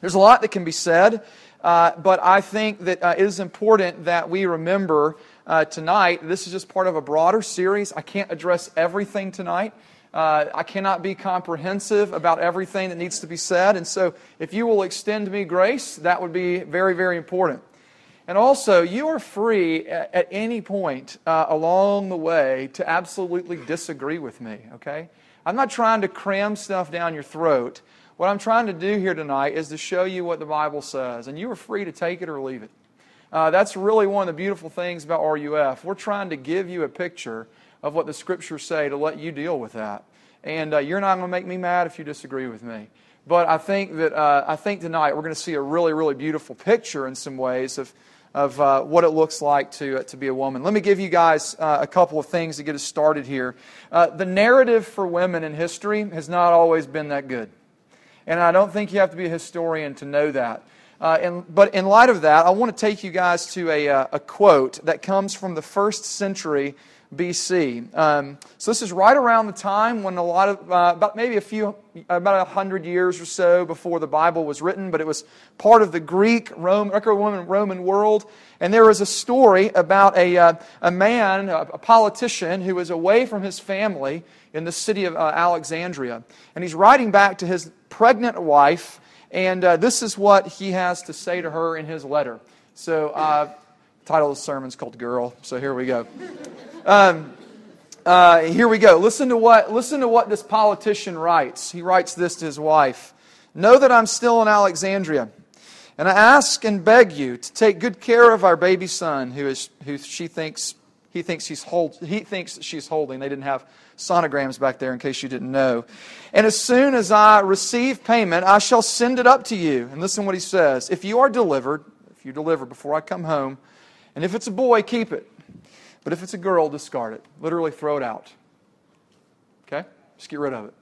There's a lot that can be said, uh, but I think that uh, it is important that we remember uh, tonight this is just part of a broader series. I can't address everything tonight. Uh, I cannot be comprehensive about everything that needs to be said. And so, if you will extend me grace, that would be very, very important. And also, you are free at, at any point uh, along the way to absolutely disagree with me, okay? I'm not trying to cram stuff down your throat. What I'm trying to do here tonight is to show you what the Bible says, and you are free to take it or leave it. Uh, that's really one of the beautiful things about RUF. We're trying to give you a picture of what the Scriptures say to let you deal with that. And uh, you're not going to make me mad if you disagree with me. But I think that uh, I think tonight we're going to see a really, really beautiful picture in some ways of of uh, what it looks like to, uh, to be a woman. Let me give you guys uh, a couple of things to get us started here. Uh, the narrative for women in history has not always been that good. And I don't think you have to be a historian to know that. Uh, and, but in light of that, I want to take you guys to a, uh, a quote that comes from the first century BC. Um, so this is right around the time when a lot of, uh, about maybe a few, about a hundred years or so before the Bible was written, but it was part of the Greek, Rome, Roman, Roman world. And there was a story about a, uh, a man, a, a, politician, who was away from his family in the city of uh, Alexandria. And he's writing back to his pregnant wife, and uh, this is what he has to say to her in his letter. So, uh, title of the sermon is called Girl, so here we go. Um, uh, here we go. Listen to what listen to what this politician writes. He writes this to his wife: "Know that I'm still in Alexandria, and I ask and beg you to take good care of our baby son, who is who she thinks he thinks he's hold, he thinks she's holding. They didn't have sonograms back there, in case you didn't know. And as soon as I receive payment, I shall send it up to you. And listen what he says: If you are delivered, if you deliver before I come home, and if it's a boy, keep it." But if it's a girl, discard it. Literally throw it out. Okay? Just get rid of it.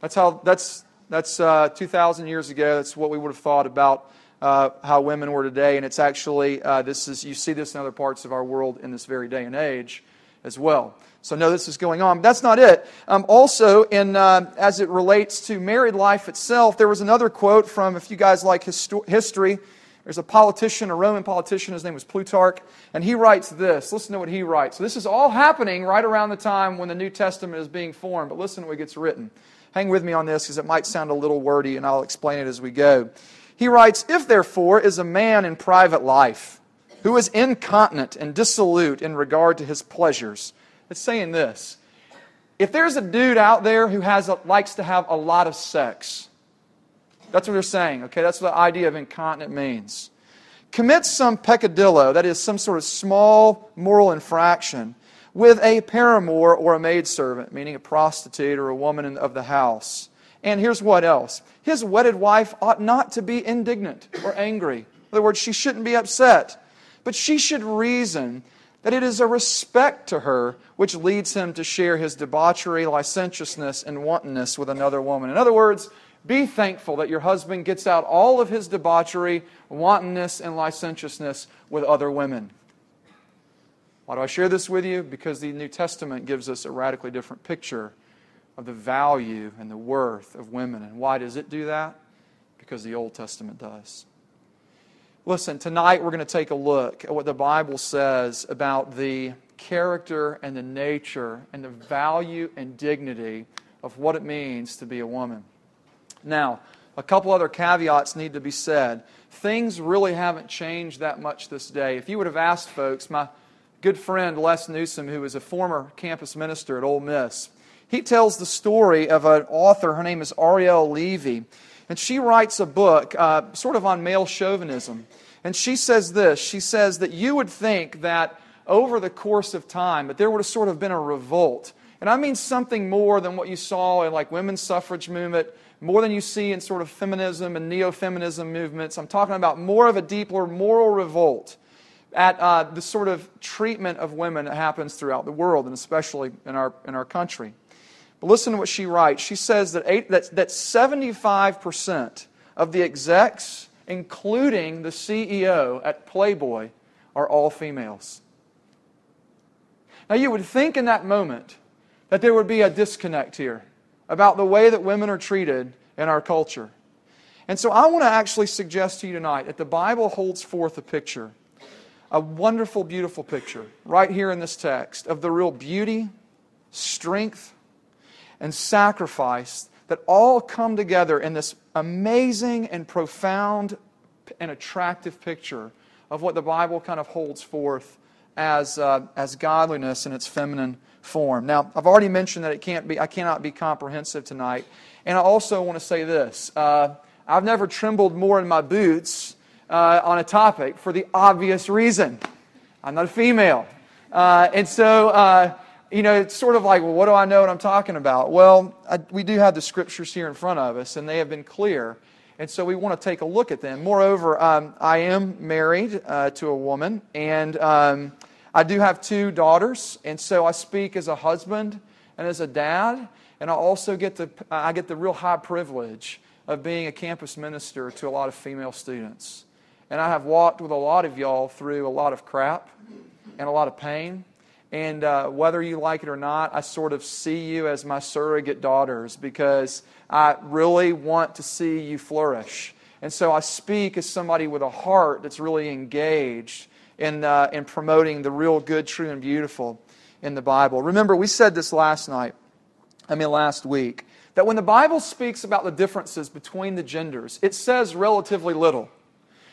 That's how, that's, that's uh, 2,000 years ago. That's what we would have thought about uh, how women were today. And it's actually, uh, this is, you see this in other parts of our world in this very day and age as well. So know this is going on. But that's not it. Um, also, in, uh, as it relates to married life itself, there was another quote from, if you guys like histo- history, there's a politician, a Roman politician, his name was Plutarch, and he writes this. Listen to what he writes. This is all happening right around the time when the New Testament is being formed, but listen to what gets written. Hang with me on this because it might sound a little wordy, and I'll explain it as we go. He writes If therefore is a man in private life who is incontinent and dissolute in regard to his pleasures, it's saying this. If there's a dude out there who has a, likes to have a lot of sex, that's what they're saying, okay? That's what the idea of incontinent means. Commit some peccadillo, that is, some sort of small moral infraction, with a paramour or a maidservant, meaning a prostitute or a woman of the house. And here's what else his wedded wife ought not to be indignant or angry. In other words, she shouldn't be upset, but she should reason that it is a respect to her which leads him to share his debauchery, licentiousness, and wantonness with another woman. In other words, be thankful that your husband gets out all of his debauchery, wantonness, and licentiousness with other women. Why do I share this with you? Because the New Testament gives us a radically different picture of the value and the worth of women. And why does it do that? Because the Old Testament does. Listen, tonight we're going to take a look at what the Bible says about the character and the nature and the value and dignity of what it means to be a woman. Now, a couple other caveats need to be said. Things really haven't changed that much this day. If you would have asked folks, my good friend Les Newsom, who was a former campus minister at Ole Miss, he tells the story of an author. Her name is Ariel Levy. And she writes a book uh, sort of on male chauvinism. And she says this She says that you would think that over the course of time, that there would have sort of been a revolt. And I mean something more than what you saw in like women's suffrage movement more than you see in sort of feminism and neo feminism movements. I'm talking about more of a deeper moral revolt at uh, the sort of treatment of women that happens throughout the world, and especially in our, in our country. But listen to what she writes. She says that, eight, that, that 75% of the execs, including the CEO at Playboy, are all females. Now, you would think in that moment that there would be a disconnect here about the way that women are treated in our culture. And so I want to actually suggest to you tonight that the Bible holds forth a picture, a wonderful, beautiful picture, right here in this text, of the real beauty, strength, and sacrifice that all come together in this amazing and profound and attractive picture of what the Bible kind of holds forth as, uh, as godliness in its feminine form. Now, I've already mentioned that it can't be, I cannot be comprehensive tonight. And I also want to say this uh, I've never trembled more in my boots uh, on a topic for the obvious reason I'm not a female. Uh, and so, uh, you know, it's sort of like, well, what do I know what I'm talking about? Well, I, we do have the scriptures here in front of us, and they have been clear. And so we want to take a look at them. Moreover, um, I am married uh, to a woman, and um, I do have two daughters, and so I speak as a husband and as a dad, and I also get the, I get the real high privilege of being a campus minister to a lot of female students. And I have walked with a lot of y'all through a lot of crap and a lot of pain. And uh, whether you like it or not, I sort of see you as my surrogate daughters because I really want to see you flourish. And so I speak as somebody with a heart that's really engaged in, uh, in promoting the real good, true, and beautiful in the Bible. Remember, we said this last night, I mean, last week, that when the Bible speaks about the differences between the genders, it says relatively little.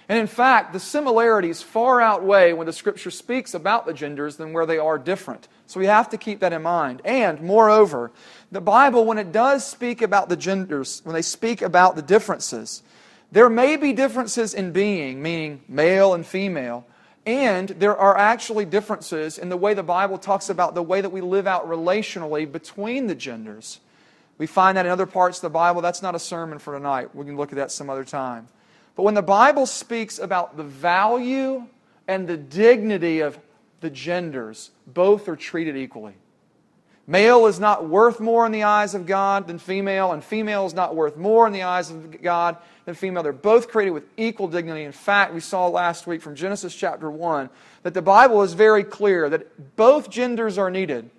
And in fact, the similarities far outweigh when the scripture speaks about the genders than where they are different. So we have to keep that in mind. And moreover, the Bible, when it does speak about the genders, when they speak about the differences, there may be differences in being, meaning male and female, and there are actually differences in the way the Bible talks about the way that we live out relationally between the genders. We find that in other parts of the Bible. That's not a sermon for tonight. We can look at that some other time. But when the Bible speaks about the value and the dignity of the genders, both are treated equally. Male is not worth more in the eyes of God than female, and female is not worth more in the eyes of God than female. They're both created with equal dignity. In fact, we saw last week from Genesis chapter 1 that the Bible is very clear that both genders are needed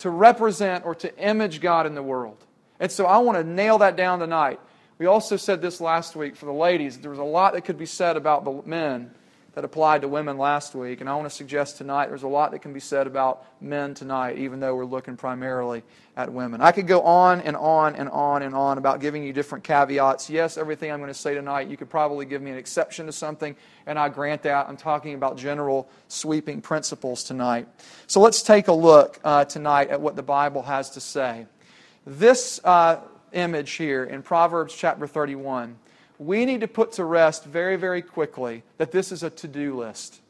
to represent or to image God in the world. And so I want to nail that down tonight. We also said this last week for the ladies. There was a lot that could be said about the men that applied to women last week. And I want to suggest tonight there's a lot that can be said about men tonight, even though we're looking primarily at women. I could go on and on and on and on about giving you different caveats. Yes, everything I'm going to say tonight, you could probably give me an exception to something, and I grant that. I'm talking about general sweeping principles tonight. So let's take a look uh, tonight at what the Bible has to say. This uh, image here in Proverbs chapter 31, we need to put to rest very, very quickly that this is a to do list.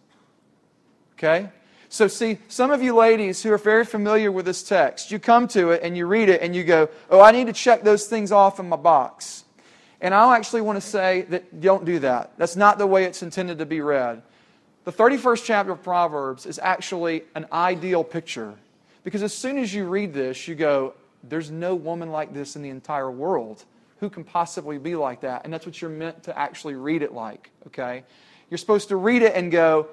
Okay? So, see, some of you ladies who are very familiar with this text, you come to it and you read it and you go, Oh, I need to check those things off in my box. And I'll actually want to say that don't do that. That's not the way it's intended to be read. The 31st chapter of Proverbs is actually an ideal picture. Because as soon as you read this, you go, there's no woman like this in the entire world. Who can possibly be like that? And that's what you're meant to actually read it like, okay? You're supposed to read it and go,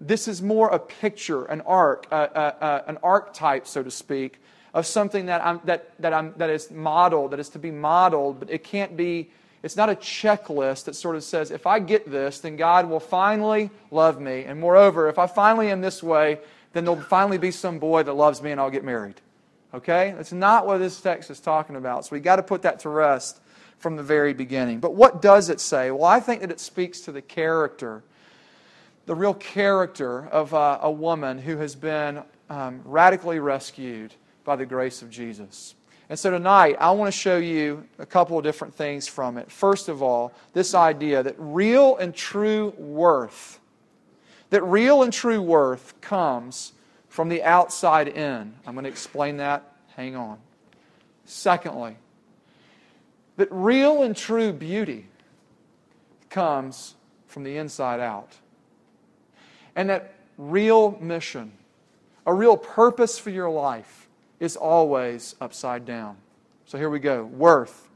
this is more a picture, an arc, uh, uh, uh, an archetype, so to speak, of something that, I'm, that, that, I'm, that is modeled, that is to be modeled, but it can't be, it's not a checklist that sort of says, if I get this, then God will finally love me. And moreover, if I finally am this way, then there'll finally be some boy that loves me and I'll get married. Okay? That's not what this text is talking about. So we've got to put that to rest from the very beginning. But what does it say? Well, I think that it speaks to the character, the real character of uh, a woman who has been um, radically rescued by the grace of Jesus. And so tonight, I want to show you a couple of different things from it. First of all, this idea that real and true worth, that real and true worth comes from the outside in. I'm going to explain that. Hang on. Secondly, that real and true beauty comes from the inside out. And that real mission, a real purpose for your life, is always upside down. So here we go. Worth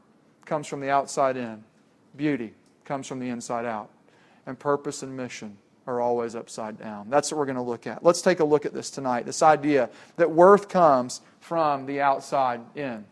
comes from the outside in, beauty comes from the inside out, and purpose and mission are always upside down. That's what we're going to look at. Let's take a look at this tonight this idea that worth comes from the outside in.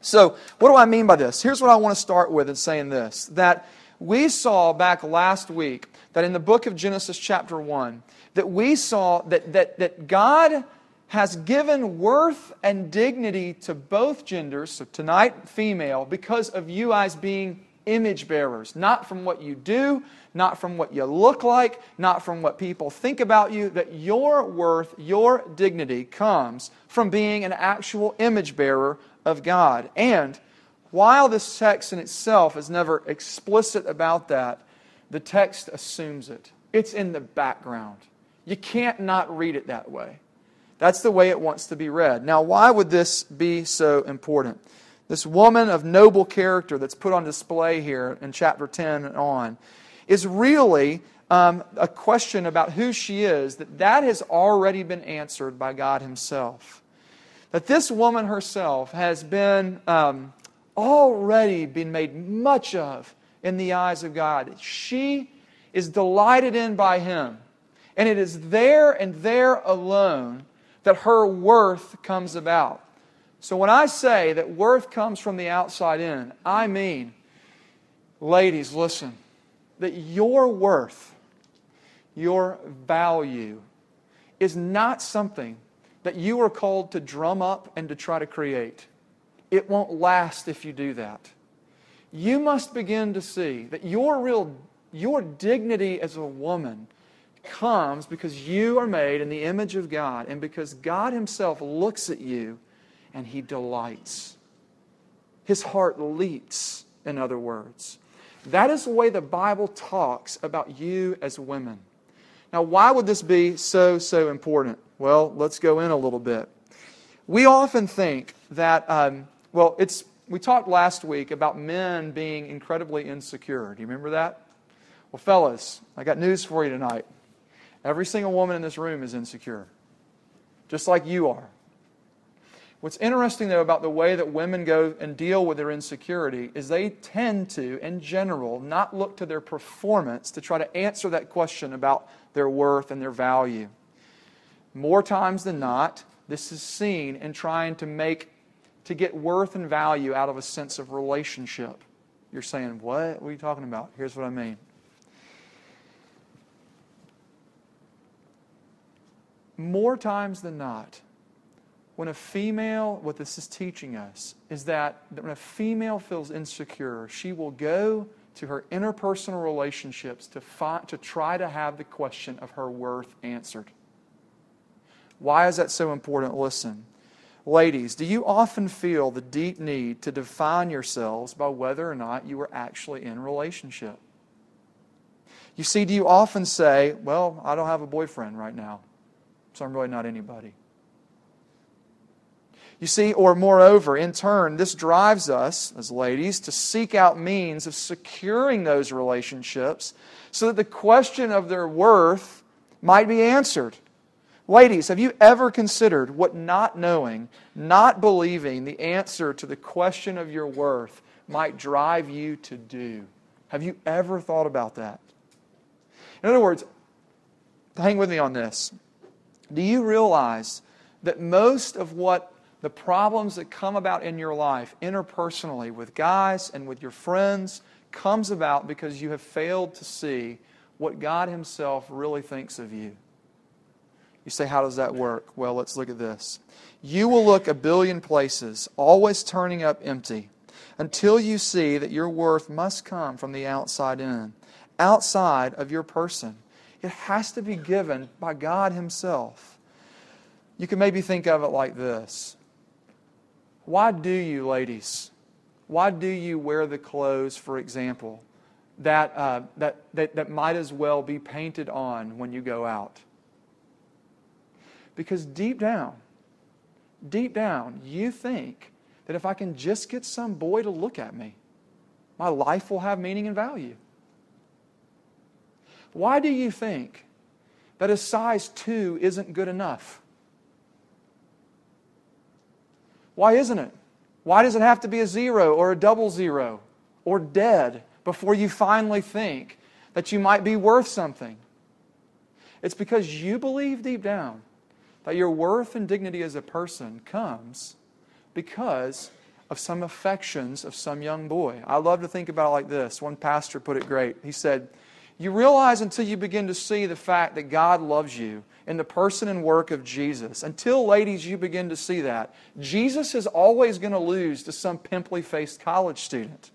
So, what do I mean by this? Here's what I want to start with in saying this that we saw back last week that in the book of Genesis, chapter 1, that we saw that, that, that God has given worth and dignity to both genders, so tonight, female, because of you guys being image bearers, not from what you do, not from what you look like, not from what people think about you, that your worth, your dignity comes from being an actual image bearer of God. And while this text in itself is never explicit about that, the text assumes it. It's in the background. You can't not read it that way. That's the way it wants to be read. Now, why would this be so important? This woman of noble character that's put on display here in chapter 10 and on is really um, a question about who she is, that that has already been answered by God Himself. That this woman herself has been um, already been made much of in the eyes of God. She is delighted in by Him. And it is there and there alone that her worth comes about. So when I say that worth comes from the outside in, I mean, ladies, listen, that your worth, your value, is not something that you are called to drum up and to try to create. It won't last if you do that. You must begin to see that your real your dignity as a woman comes because you are made in the image of God and because God himself looks at you and he delights. His heart leaps, in other words. That is the way the Bible talks about you as women. Now, why would this be so, so important? Well, let's go in a little bit. We often think that, um, well, it's, we talked last week about men being incredibly insecure. Do you remember that? Well, fellas, I got news for you tonight. Every single woman in this room is insecure, just like you are. What's interesting, though, about the way that women go and deal with their insecurity is they tend to, in general, not look to their performance to try to answer that question about their worth and their value. More times than not, this is seen in trying to make, to get worth and value out of a sense of relationship. You're saying, what? What are you talking about? Here's what I mean. More times than not, when a female, what this is teaching us is that when a female feels insecure, she will go to her interpersonal relationships to, find, to try to have the question of her worth answered. Why is that so important? Listen. Ladies, do you often feel the deep need to define yourselves by whether or not you are actually in relationship? You see, do you often say, Well, I don't have a boyfriend right now, so I'm really not anybody? You see, or moreover, in turn, this drives us as ladies to seek out means of securing those relationships so that the question of their worth might be answered. Ladies, have you ever considered what not knowing, not believing the answer to the question of your worth might drive you to do? Have you ever thought about that? In other words, hang with me on this. Do you realize that most of what the problems that come about in your life interpersonally with guys and with your friends comes about because you have failed to see what God Himself really thinks of you. You say, How does that work? Well, let's look at this. You will look a billion places, always turning up empty, until you see that your worth must come from the outside in, outside of your person. It has to be given by God Himself. You can maybe think of it like this why do you, ladies, why do you wear the clothes, for example, that, uh, that, that, that might as well be painted on when you go out? Because deep down, deep down, you think that if I can just get some boy to look at me, my life will have meaning and value. Why do you think that a size 2 isn't good enough? Why isn't it? Why does it have to be a zero or a double zero or dead before you finally think that you might be worth something? It's because you believe deep down that your worth and dignity as a person comes because of some affections of some young boy. I love to think about it like this. One pastor put it great. He said, You realize until you begin to see the fact that God loves you in the person and work of Jesus, until, ladies, you begin to see that, Jesus is always going to lose to some pimply faced college student.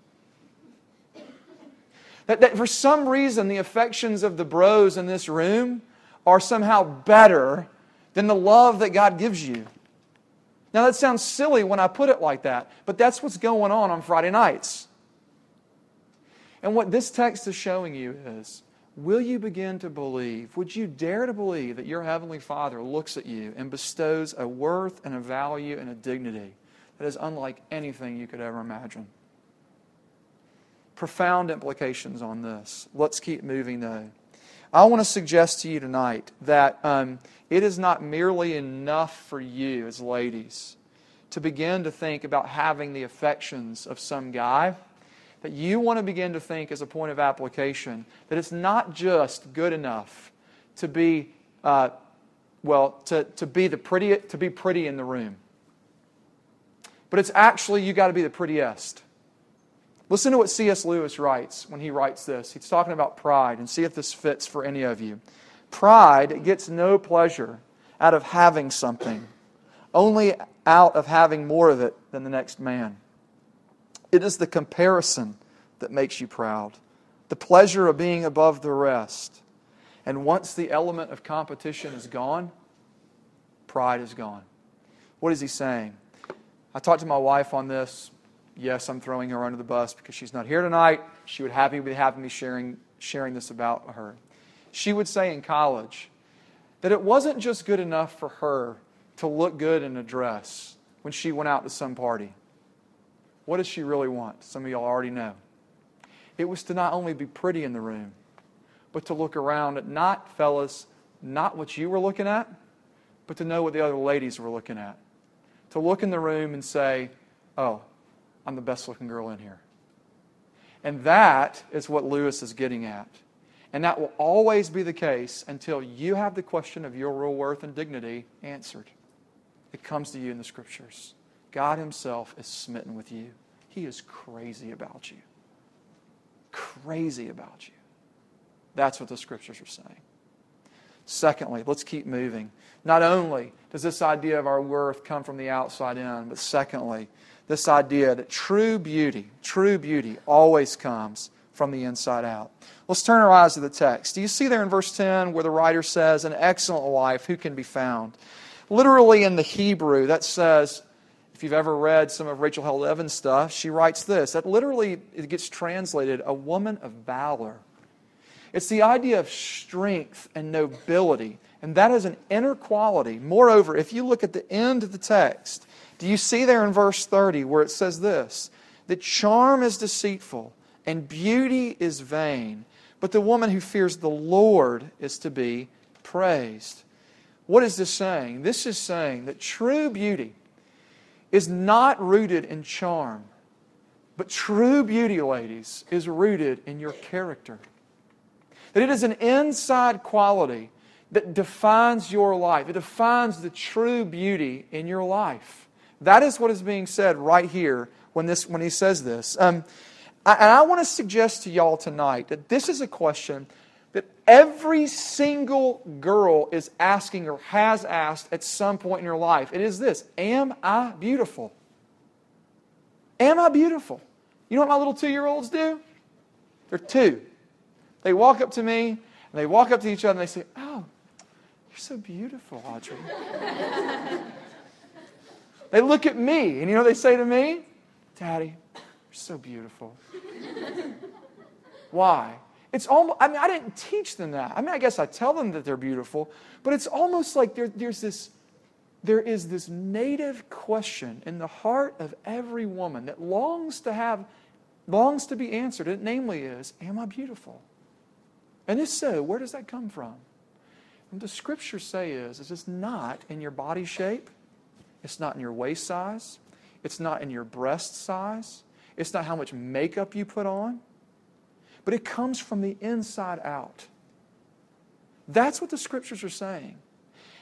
That, that for some reason, the affections of the bros in this room are somehow better than the love that God gives you. Now, that sounds silly when I put it like that, but that's what's going on on Friday nights. And what this text is showing you is will you begin to believe, would you dare to believe that your Heavenly Father looks at you and bestows a worth and a value and a dignity that is unlike anything you could ever imagine? Profound implications on this. Let's keep moving though. I want to suggest to you tonight that um, it is not merely enough for you as ladies to begin to think about having the affections of some guy, that you want to begin to think as a point of application that it's not just good enough to be, uh, well, to, to, be the pretty, to be pretty in the room. But it's actually you got to be the prettiest. Listen to what C.S. Lewis writes when he writes this. He's talking about pride, and see if this fits for any of you. Pride gets no pleasure out of having something, only out of having more of it than the next man. It is the comparison that makes you proud, the pleasure of being above the rest. And once the element of competition is gone, pride is gone. What is he saying? I talked to my wife on this yes, I'm throwing her under the bus because she's not here tonight. She would happy be having me sharing, sharing this about her. She would say in college that it wasn't just good enough for her to look good in a dress when she went out to some party. What does she really want? Some of y'all already know. It was to not only be pretty in the room, but to look around at not, fellas, not what you were looking at, but to know what the other ladies were looking at. To look in the room and say, oh, I'm the best looking girl in here. And that is what Lewis is getting at. And that will always be the case until you have the question of your real worth and dignity answered. It comes to you in the scriptures. God Himself is smitten with you, He is crazy about you. Crazy about you. That's what the scriptures are saying. Secondly, let's keep moving. Not only does this idea of our worth come from the outside in, but secondly, this idea that true beauty, true beauty always comes from the inside out. Let's turn our eyes to the text. Do you see there in verse 10 where the writer says, An excellent wife, who can be found? Literally in the Hebrew, that says, if you've ever read some of Rachel Held Evans stuff, she writes this. That literally it gets translated, a woman of valor. It's the idea of strength and nobility, and that is an inner quality. Moreover, if you look at the end of the text, do you see there in verse 30 where it says this? That charm is deceitful and beauty is vain, but the woman who fears the Lord is to be praised. What is this saying? This is saying that true beauty is not rooted in charm, but true beauty, ladies, is rooted in your character. That it is an inside quality that defines your life, it defines the true beauty in your life. That is what is being said right here when, this, when he says this. Um, and I want to suggest to y'all tonight that this is a question every single girl is asking or has asked at some point in her life. It is this Am I beautiful? Am I beautiful? You know what my little two year olds do? They're two. They walk up to me and they walk up to each other and they say, Oh, you're so beautiful, Audrey. They look at me, and you know what they say to me? Daddy, you're so beautiful. Why? It's almost, I mean, I didn't teach them that. I mean, I guess I tell them that they're beautiful, but it's almost like there, there's this, there is this native question in the heart of every woman that longs to have, longs to be answered. It namely is, Am I beautiful? And if so, where does that come from? What the scriptures say is, is it's not in your body shape. It's not in your waist size. It's not in your breast size. It's not how much makeup you put on. But it comes from the inside out. That's what the scriptures are saying.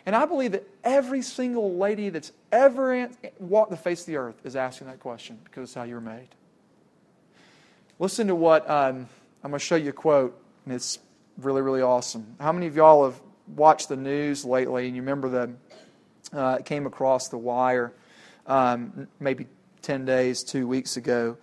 And I believe that every single lady that's ever walked the face of the earth is asking that question because it's how you were made. Listen to what um, I'm going to show you a quote, and it's really, really awesome. How many of y'all have watched the news lately and you remember that uh, it came across the wire um, maybe 10 days, two weeks ago?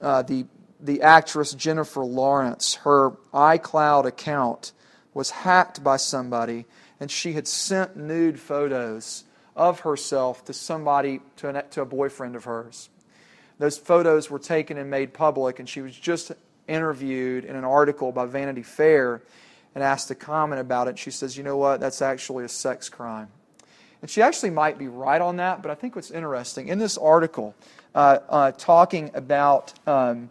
Uh, the, the actress Jennifer Lawrence, her iCloud account was hacked by somebody and she had sent nude photos of herself to somebody, to, an, to a boyfriend of hers. Those photos were taken and made public, and she was just interviewed in an article by Vanity Fair and asked to comment about it. She says, You know what? That's actually a sex crime. And she actually might be right on that, but I think what's interesting in this article, uh, uh, talking about um,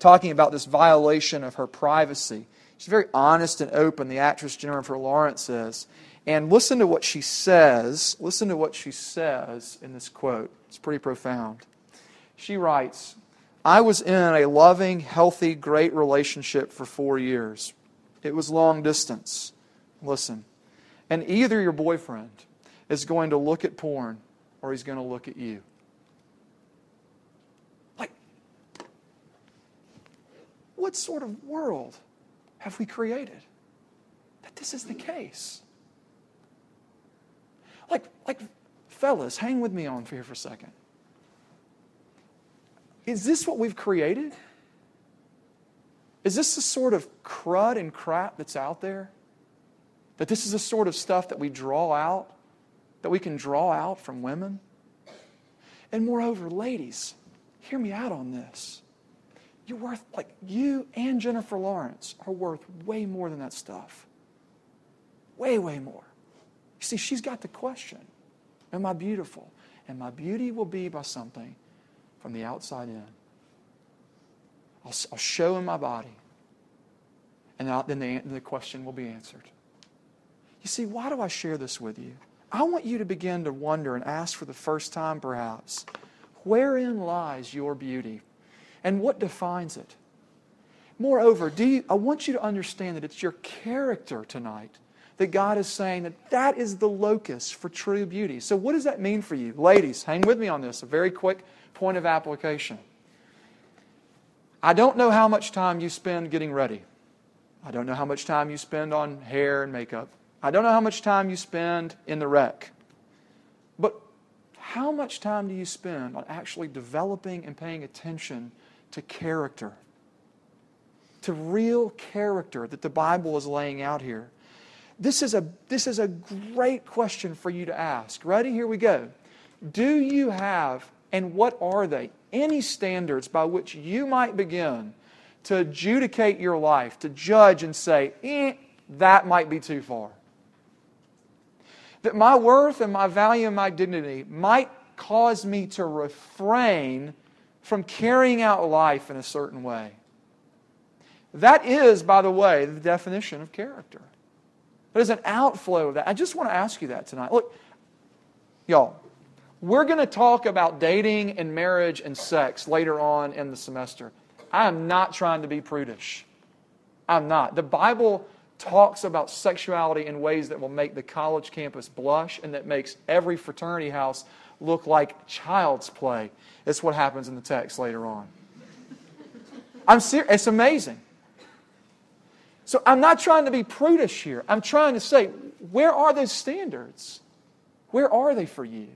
talking about this violation of her privacy, she's very honest and open. The actress Jennifer Lawrence is, and listen to what she says. Listen to what she says in this quote. It's pretty profound. She writes, I was in a loving, healthy, great relationship for four years. It was long distance. Listen. And either your boyfriend is going to look at porn or he's going to look at you. What sort of world have we created that this is the case? Like, like, fellas, hang with me on here for a second. Is this what we've created? Is this the sort of crud and crap that's out there? That this is the sort of stuff that we draw out, that we can draw out from women? And moreover, ladies, hear me out on this. You're worth, like, you and Jennifer Lawrence are worth way more than that stuff. Way, way more. You see, she's got the question Am I beautiful? And my beauty will be by something from the outside in. I'll, I'll show in my body. And then the, the question will be answered. You see, why do I share this with you? I want you to begin to wonder and ask for the first time, perhaps, wherein lies your beauty and what defines it? Moreover, do you, I want you to understand that it's your character tonight that God is saying that that is the locus for true beauty. So, what does that mean for you? Ladies, hang with me on this, a very quick point of application. I don't know how much time you spend getting ready. I don't know how much time you spend on hair and makeup. I don't know how much time you spend in the rec. But how much time do you spend on actually developing and paying attention to character? To real character that the Bible is laying out here. This is, a, this is a great question for you to ask. Ready? Here we go. Do you have, and what are they, any standards by which you might begin to adjudicate your life, to judge and say, eh, that might be too far? That my worth and my value and my dignity might cause me to refrain from carrying out life in a certain way. That is, by the way, the definition of character. There's an outflow of that. I just want to ask you that tonight. Look, y'all, we're going to talk about dating and marriage and sex later on in the semester. I am not trying to be prudish. I'm not. The Bible talks about sexuality in ways that will make the college campus blush and that makes every fraternity house look like child's play. It's what happens in the text later on. I'm serious. It's amazing. So I'm not trying to be prudish here. I'm trying to say, where are those standards? Where are they for you?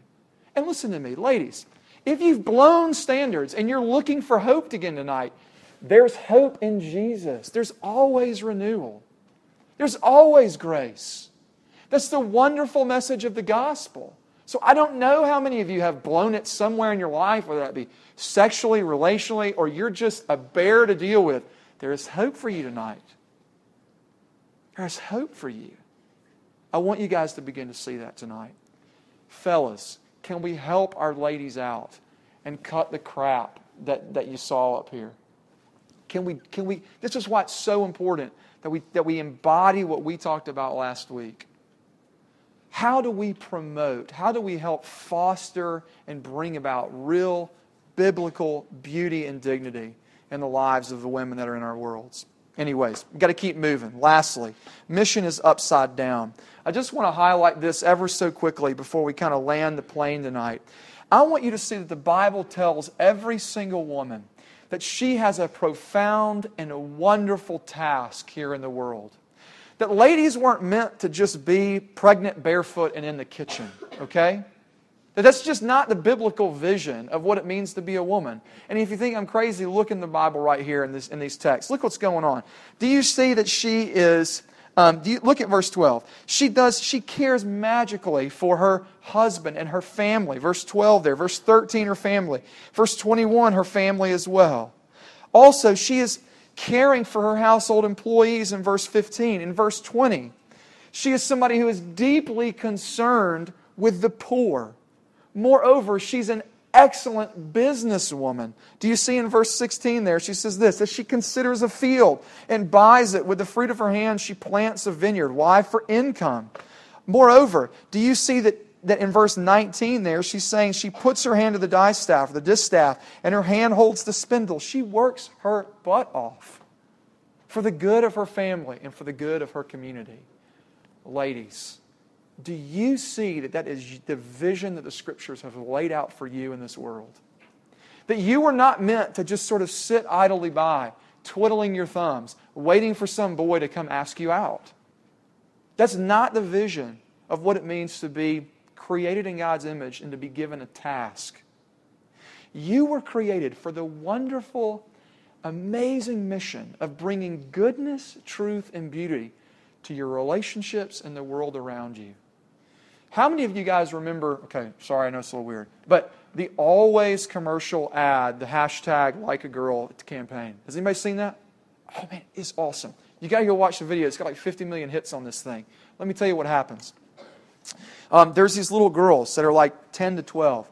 And listen to me, ladies. If you've blown standards and you're looking for hope again tonight, there's hope in Jesus. There's always renewal. There's always grace. That's the wonderful message of the gospel. So I don't know how many of you have blown it somewhere in your life, whether that be sexually, relationally, or you're just a bear to deal with. There is hope for you tonight. There's hope for you. I want you guys to begin to see that tonight. Fellas, can we help our ladies out and cut the crap that, that you saw up here? Can we, can we, this is why it's so important that we, that we embody what we talked about last week. How do we promote, how do we help foster and bring about real biblical beauty and dignity in the lives of the women that are in our worlds? Anyways, we've got to keep moving. Lastly, mission is upside down. I just want to highlight this ever so quickly before we kind of land the plane tonight. I want you to see that the Bible tells every single woman that she has a profound and a wonderful task here in the world. That ladies weren't meant to just be pregnant, barefoot, and in the kitchen, okay? That that's just not the biblical vision of what it means to be a woman. And if you think I'm crazy, look in the Bible right here in, this, in these texts. Look what's going on. Do you see that she is, um, do you, look at verse 12. She does, she cares magically for her husband and her family. Verse 12 there. Verse 13, her family. Verse 21, her family as well. Also, she is caring for her household employees in verse 15. In verse 20, she is somebody who is deeply concerned with the poor Moreover, she's an excellent businesswoman. Do you see in verse 16 there? She says this that she considers a field and buys it. With the fruit of her hands, she plants a vineyard. Why? For income. Moreover, do you see that, that in verse 19 there, she's saying she puts her hand to the distaff, the distaff, and her hand holds the spindle. She works her butt off for the good of her family and for the good of her community. Ladies, do you see that that is the vision that the scriptures have laid out for you in this world? That you were not meant to just sort of sit idly by, twiddling your thumbs, waiting for some boy to come ask you out. That's not the vision of what it means to be created in God's image and to be given a task. You were created for the wonderful, amazing mission of bringing goodness, truth, and beauty to your relationships and the world around you. How many of you guys remember? Okay, sorry, I know it's a little weird, but the always commercial ad, the hashtag like a girl campaign. Has anybody seen that? Oh man, it's awesome. You got to go watch the video. It's got like 50 million hits on this thing. Let me tell you what happens. Um, there's these little girls that are like 10 to 12,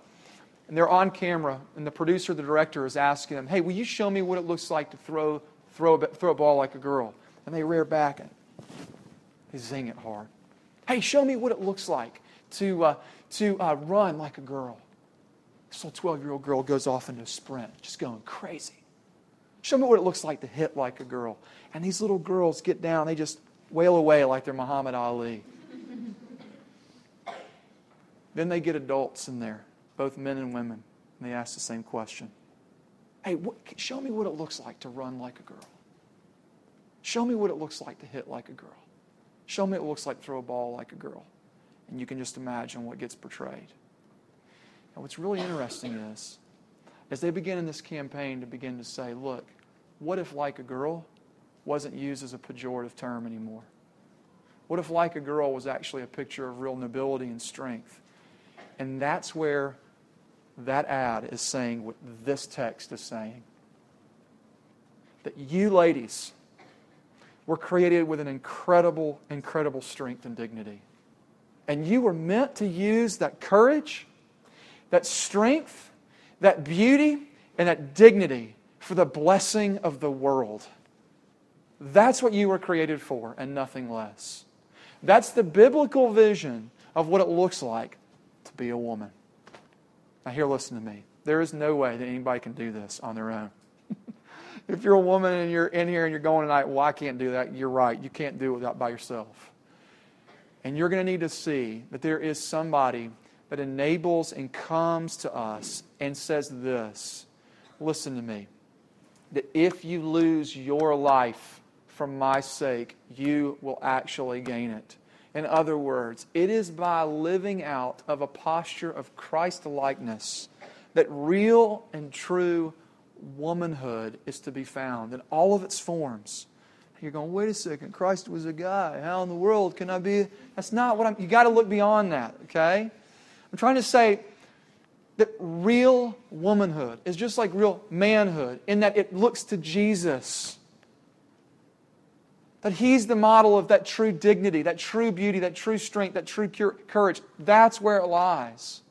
and they're on camera, and the producer, the director, is asking them, "Hey, will you show me what it looks like to throw throw a, throw a ball like a girl?" And they rear back and they zing it hard. Hey, show me what it looks like to, uh, to uh, run like a girl. This little 12 year old girl goes off into a sprint, just going crazy. Show me what it looks like to hit like a girl. And these little girls get down, they just wail away like they're Muhammad Ali. Then they get adults in there, both men and women, and they ask the same question Hey, what, show me what it looks like to run like a girl. Show me what it looks like to hit like a girl. Show me what it looks like to throw a ball like a girl. And you can just imagine what gets portrayed. And what's really interesting is, as they begin in this campaign to begin to say, look, what if like a girl wasn't used as a pejorative term anymore? What if like a girl was actually a picture of real nobility and strength? And that's where that ad is saying what this text is saying. That you ladies were created with an incredible, incredible strength and dignity. And you were meant to use that courage, that strength, that beauty, and that dignity for the blessing of the world. That's what you were created for, and nothing less. That's the biblical vision of what it looks like be a woman. Now, here, listen to me. There is no way that anybody can do this on their own. if you're a woman and you're in here and you're going tonight, well, I can't do that. You're right. You can't do it without by yourself. And you're going to need to see that there is somebody that enables and comes to us and says this listen to me, that if you lose your life for my sake, you will actually gain it. In other words, it is by living out of a posture of Christ likeness that real and true womanhood is to be found in all of its forms. You're going, wait a second, Christ was a guy. How in the world can I be? That's not what I'm, you got to look beyond that, okay? I'm trying to say that real womanhood is just like real manhood in that it looks to Jesus. That He's the model of that true dignity, that true beauty, that true strength, that true courage. That's where it lies.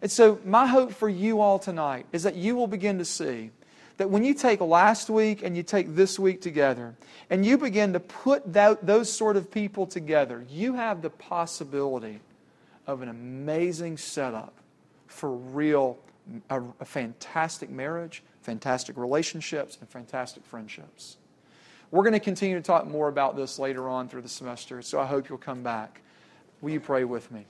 And so, my hope for you all tonight is that you will begin to see that when you take last week and you take this week together and you begin to put that, those sort of people together, you have the possibility of an amazing setup for real, a, a fantastic marriage, fantastic relationships, and fantastic friendships. We're going to continue to talk more about this later on through the semester, so I hope you'll come back. Will you pray with me?